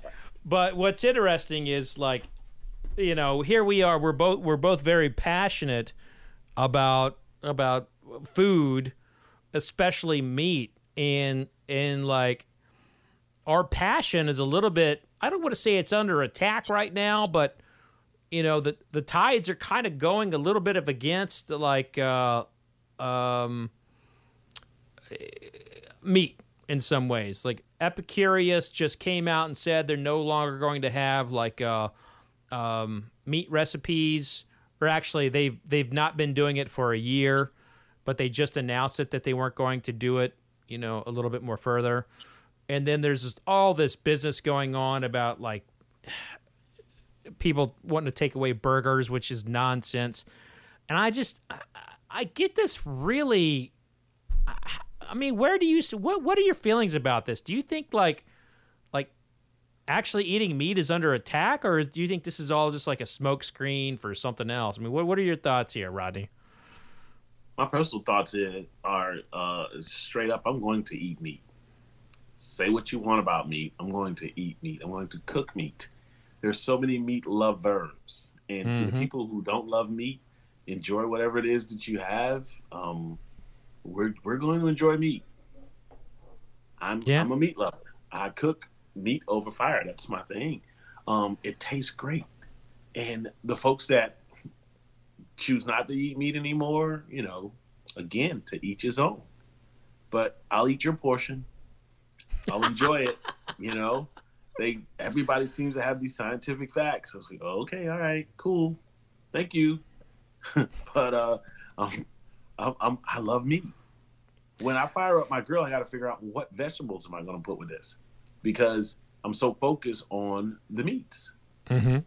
but what's interesting is like, you know, here we are. We're both we're both very passionate about about food, especially meat, and and like our passion is a little bit. I don't want to say it's under attack right now, but you know the the tides are kind of going a little bit of against like uh, um, meat in some ways. Like Epicurious just came out and said they're no longer going to have like uh, um, meat recipes, or actually they've they've not been doing it for a year, but they just announced it that they weren't going to do it. You know, a little bit more further, and then there's all this business going on about like people wanting to take away burgers, which is nonsense. And I just, I, I get this really. I, I mean, where do you? What What are your feelings about this? Do you think like, like, actually eating meat is under attack, or do you think this is all just like a smoke screen for something else? I mean, what What are your thoughts here, Rodney? My personal thoughts are uh, straight up. I'm going to eat meat. Say what you want about meat. I'm going to eat meat. I'm going to cook meat. There's so many meat lovers, and to the Mhm. people who don't love meat, enjoy whatever it is that you have. Um, we're we're going to enjoy meat. I'm Yeah. I'm a meat lover. I cook meat over fire. That's my thing. Um, it tastes great, and the folks that choose not to eat meat anymore, you know, again, to each his own. But I'll eat your portion. I'll enjoy it. You know, they everybody seems to have these scientific facts. I was like, oh, okay, all right, cool, thank you. but uh, um, I'm, I'm, I love meat. When I fire up my grill, I got to figure out what vegetables am I going to put with this, because I'm so focused on the meats. Mm-hmm.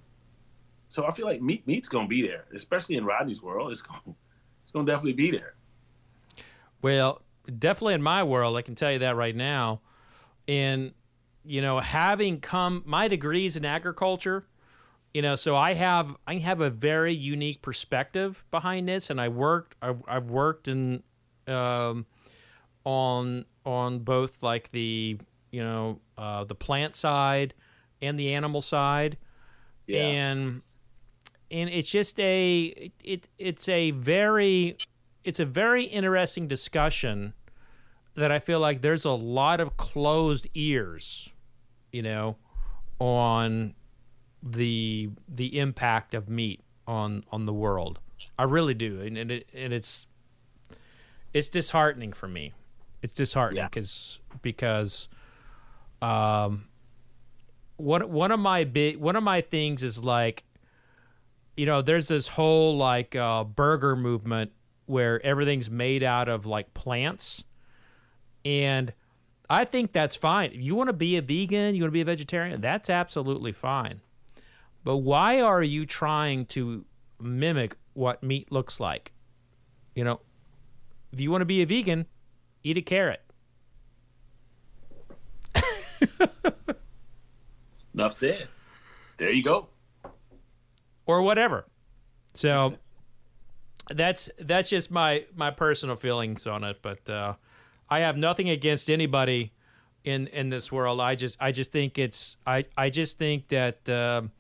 So I feel like meat meat's gonna be there, especially in Rodney's world. It's gonna it's gonna definitely be there. Well, definitely in my world, I can tell you that right now. And you know, having come my degrees in agriculture, you know, so I have I have a very unique perspective behind this, and I worked I've, I've worked in um, on on both like the you know uh, the plant side and the animal side Yeah. and and it's just a it it's a very it's a very interesting discussion that I feel like there's a lot of closed ears, you know, on the the impact of meat on on the world. I really do, and and, it, and it's it's disheartening for me. It's disheartening Yeah. because because um one one of my big one of my things is like you know there's this whole like uh, burger movement where everything's made out of like plants and i think that's fine if you want to be a vegan you want to be a vegetarian that's absolutely fine but why are you trying to mimic what meat looks like you know if you want to be a vegan eat a carrot Enough said. There you go. or whatever. So that's that's just my my personal feelings on it. But uh, I have nothing against anybody in in this world. I just I just think it's I I just think that um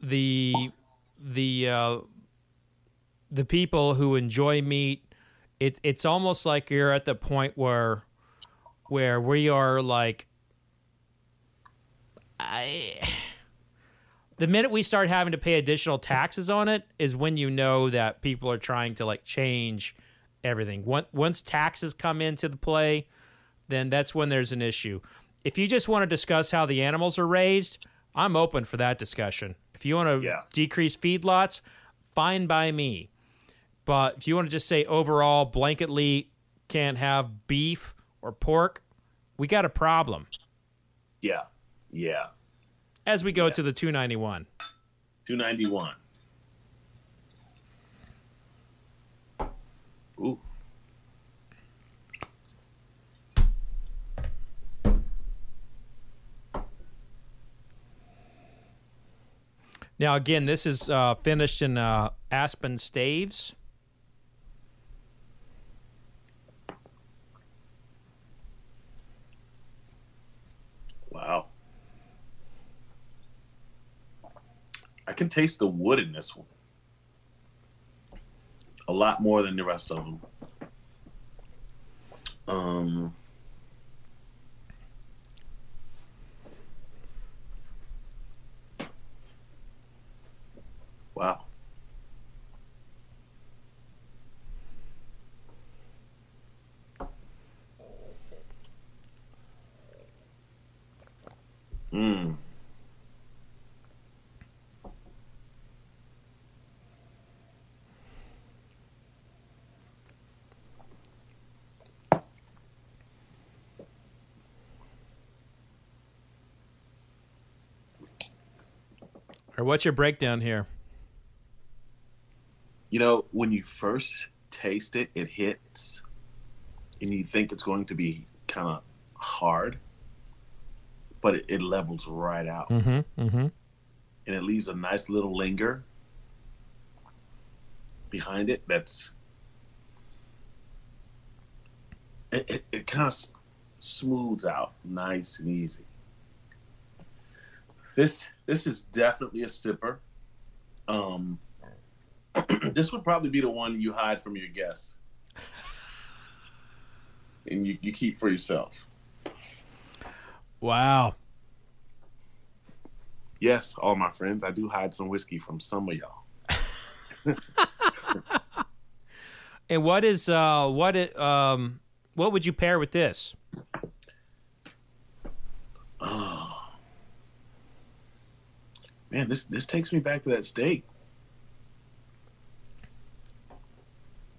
the the uh, the people who enjoy meat, it it's almost like you're at the point where where we are like I the minute we start having to pay additional taxes on it is when you know that people are trying to like change everything. Once taxes come into the play, then that's when there's an issue. If you just want to discuss how the animals are raised, I'm open for that discussion. If you want to yeah. decrease feedlots, fine by me. But if you want to just say overall, blanketly can't have beef or pork, we got a problem. Yeah. Yeah. As we go yeah. to the 291. 291. Now, again, this is uh, finished in uh, Aspen Staves. Wow. I can taste the wood in this one. A lot more than the rest of them. Um, wow. Mm. Or what's your breakdown here? You know, when you first taste it, it hits, and you think it's going to be kind of hard, but it, it levels right out, Mm-hmm. Mm-hmm. and it leaves a nice little linger behind it. That's it. It, it kind of smooths out, nice and easy. This this is definitely a sipper. Um, this would probably be the one you hide from your guests, and you, you keep for yourself. Wow. Yes, all my friends, I do hide some whiskey from some of y'all. And what is uh what it um what would you pair with this? Oh man, this this takes me back to that steak.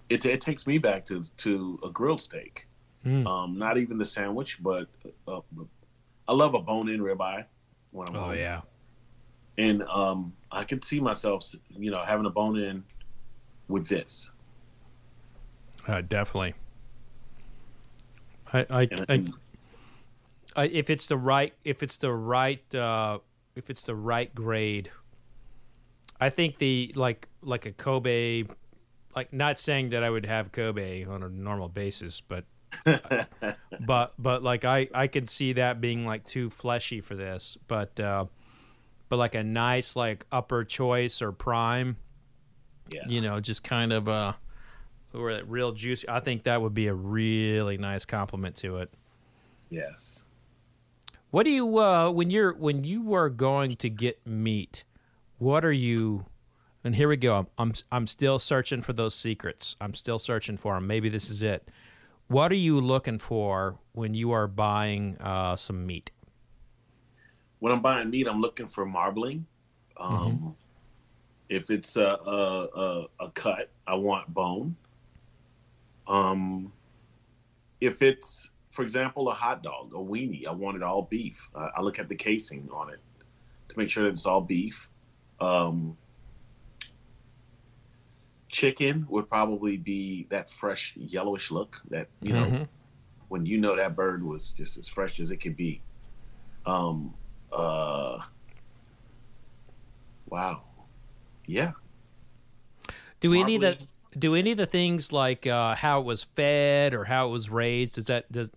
It it takes me back to to a grilled steak. Mm. Um, not even the sandwich, but uh, I love a bone-in ribeye. When I'm Oh home. yeah. and um, I could see myself, you know, having a bone-in with this. Uh, definitely. I I, I, I if it's the right if it's the right uh if it's the right grade. I think the like like a Kobe like not saying that I would have Kobe on a normal basis but but but like I I could see that being like too fleshy for this but uh but like a nice like upper choice or prime yeah, you know just kind of uh or that real juicy I think that would be a really nice compliment to it. Yes. What do you uh, when you're when you are going to get meat? What are you? And here we go. I'm I'm, I'm still searching for those secrets. I'm still searching for them. Maybe this is it. What are you looking for when you are buying uh, some meat? when I'm buying meat, I'm looking for marbling. Um, If it's a, a, a, a cut, I want bone. Um, if it's, for example, a hot dog, a weenie, I want it all beef. I, I look at the casing on it to make sure that it's all beef. Um, chicken would probably be that fresh yellowish look that you know Mhm. when you know that bird was just as fresh as it could be. Um, uh, wow, yeah. Do any of the do any of the things like uh, how it was fed or how it was raised? Does that does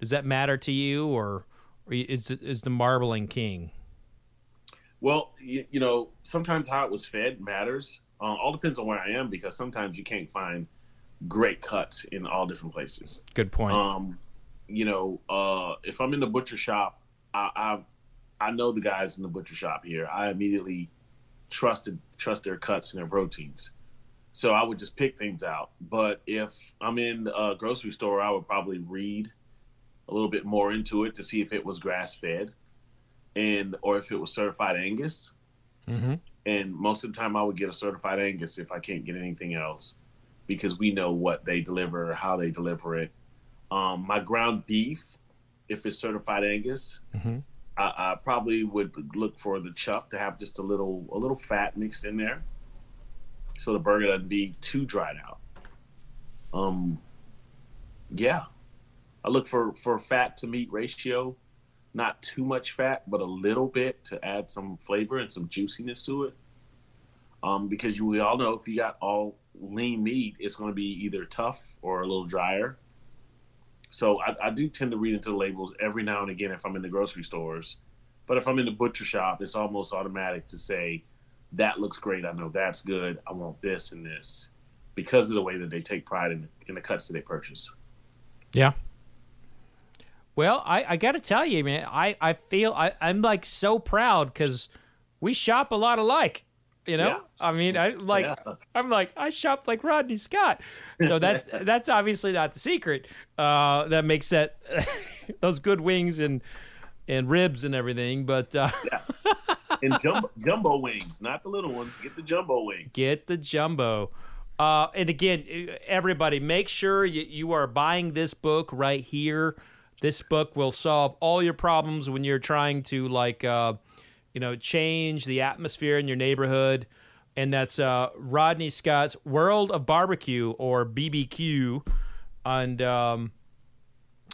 does that matter to you, or, or is is the marbling king? Well, you, you know, sometimes how it was fed matters. Uh, all depends on where I am because sometimes you can't find great cuts in all different places. Good point. Um, you know, uh, if I'm in the butcher shop, I, I I know the guys in the butcher shop here. I immediately trusted trust their cuts and their proteins. So I would just pick things out. But if I'm in a grocery store, I would probably read a little bit more into it to see if it was grass fed and or if it was certified Angus. mm-hmm. And most of the time, I would get a certified Angus if I can't get anything else, because we know what they deliver, how they deliver it. Um, my ground beef, if it's certified Angus, Mhm. I, I probably would look for the chuck to have just a little a little fat mixed in there, so the burger doesn't be too dried out. Um, yeah, I look for for fat to meat ratio, not too much fat, but a little bit to add some flavor and some juiciness to it. um, because we all know if you got all lean meat, it's going to be either tough or a little drier. So I, I do tend to read into the labels every now and again if I'm in the grocery stores. But if I'm in the butcher shop, it's almost automatic to say, that looks great. I know that's good. I want this and this because of the way that they take pride in, in the cuts that they purchase. Yeah. Well, I, I got to tell you, man, I, I feel I, I'm like so proud because we shop a lot alike. You know, Yeah. I mean, I like, Yeah. I'm like, I shop like Rodney Scott. So that's that's obviously not the secret. Uh, that makes that those good wings and and ribs and everything. But uh, And jumbo, jumbo wings, not the little ones. Get the jumbo wings. Get the jumbo. Uh, and again, everybody, make sure you, you are buying this book right here. This book will solve all your problems when you're trying to like, uh, you know, change the atmosphere in your neighborhood. And that's uh, Rodney Scott's World of Barbecue or BBQ. And um,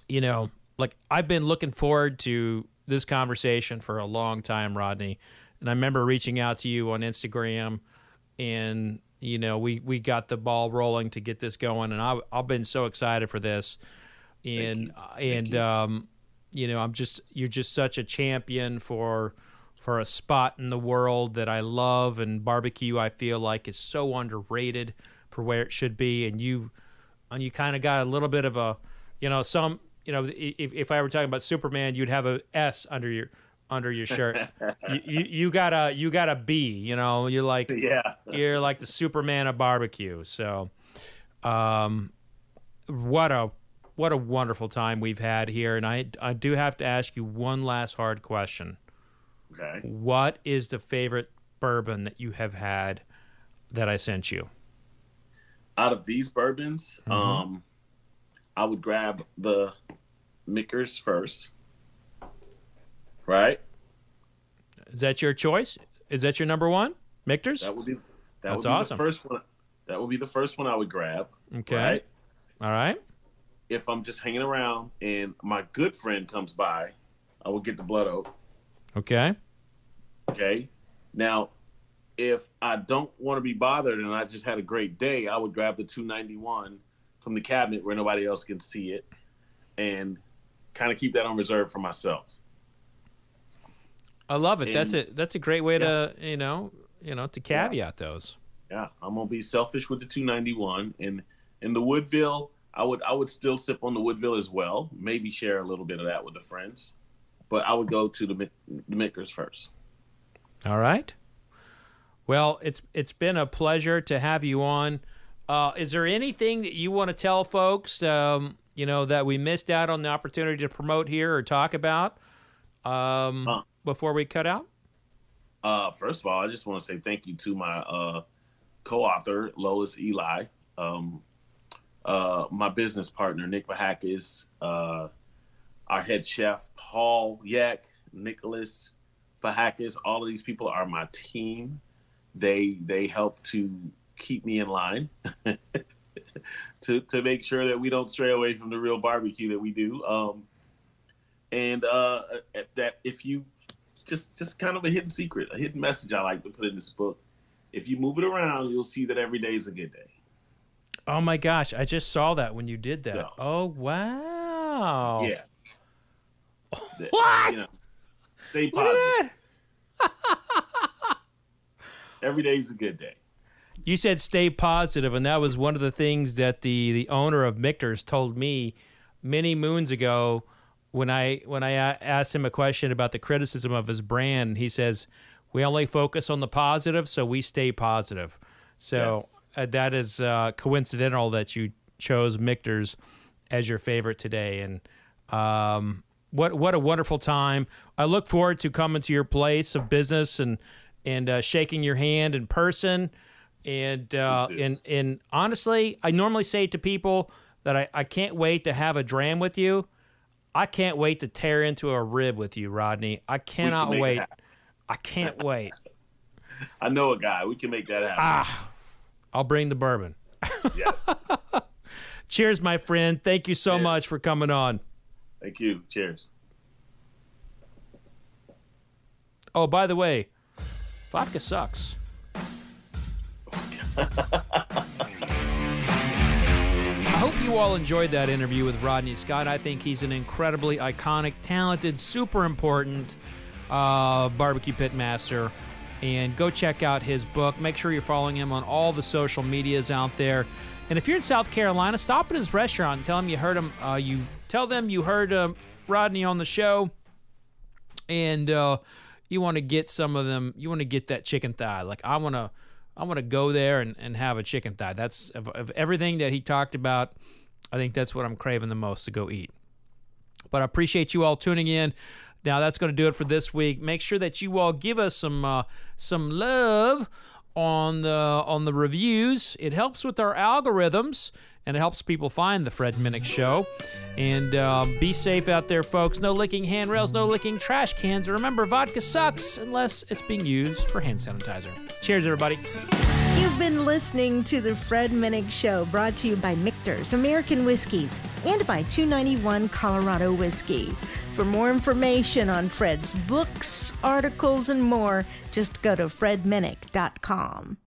you know, like I've been looking forward to this conversation for a long time, Rodney. And I remember reaching out to you on Instagram, and you know, we we got the ball rolling to get this going, and I I've been so excited for this, and and um, you know, I'm just you're just such a champion for for a spot in the world that I love, and barbecue I feel like is so underrated for where it should be, and you and you kind of got a little bit of a, you know, some, you know, if, if I were talking about Superman, you'd have a S under your under your shirt. you, you you got a you got a B. You know, you're like Yeah. you're like the Superman of barbecue. So, um, what a what a wonderful time we've had here, and I I do have to ask you one last hard question. Okay. What is the favorite bourbon that you have had that I sent you? Out of these bourbons, Mm-hmm. um, I would grab the Michter's first. Right. Is that your choice? Is that your number one? Michter's? That would be that That's would be awesome. the first one. That would be the first one I would grab. Okay. Right. All right. If I'm just hanging around and my good friend comes by, I will get the Blood Oath. Okay. Okay. Now, if I don't want to be bothered and I just had a great day, I would grab the 291 from the cabinet where nobody else can see it and kind of keep that on reserve for myself. I love it. That's And- it. That's a great way to you know you know to caveat those. Yeah, I'm gonna be selfish with the 291 and in the Woodville. I would I would still sip on the Woodville as well. Maybe share a little bit of that with the friends, but I would go to the, the Michter's first. All right. Well, it's it's been a pleasure to have you on. Uh, is there anything that you want to tell folks? Um, you know that we missed out on the opportunity to promote here or talk about um, Uh. before we cut out. Uh, first of all, I just want to say thank you to my uh, co-author Lolis Elie, um, uh, my business partner Nick Pihakis, uh, our head chef Paul Yak, Nicholas Pihakis. All of these people are my team. They they help to keep me in line. To, to make sure that we don't stray away from the real barbecue that we do, um, and uh, that if you just just kind of a hidden secret, a hidden message I like to put in this book. If you move it around, you'll see that every day is a good day. Oh my gosh! I just saw that when you did that. Yeah. Oh wow! Yeah. What? you know, stay positive. Every day is a good day. You said stay positive, and that was one of the things that the the owner of Michter's told me many moons ago when I when I asked him a question about the criticism of his brand. He says we only focus on the positive, so we stay positive. So Yes. Uh, that is uh, coincidental that you chose Michter's as your favorite today, and um, what what a wonderful time! I look forward to coming to your place of business and and uh, shaking your hand in person. And uh, and and honestly, I normally say to people that I, I can't wait to have a dram with you. I can't wait to tear into a rib with you, Rodney. I cannot it wait. I can't wait. I know a guy. We can make that happen. Ah, I'll bring the bourbon. Yes. Cheers, my friend. Thank you so Cheers. much for coming on. Thank you. Cheers. Oh, by the way, vodka sucks. I hope you all enjoyed that interview with Rodney Scott. I think he's an incredibly iconic, talented, super important uh, barbecue pit master. And go check out his book. Make sure you're following him on all the social medias out there. And if you're in South Carolina, stop at his restaurant and tell him you heard him. Uh, you tell them you heard uh, Rodney on the show, and uh, you want to get some of them. You want to get that chicken thigh. Like I want to, I want to go there and, and have a chicken thigh. That's of, of everything that he talked about. I think that's what I'm craving the most to go eat. But I appreciate you all tuning in. Now that's going to do it for this week. Make sure that you all give us some uh, some love on the on the reviews. It helps with our algorithms and it helps people find the Fred Minnick Show. And uh, be safe out there, folks. No licking handrails, no licking trash cans. Remember, vodka sucks unless it's being used for hand sanitizer. Cheers, everybody. You've been listening to the Fred Minnick Show, brought to you by Michter's American Whiskies and by 291 Colorado Whiskey. For more information on Fred's books, articles, and more, just go to fredminnick.com.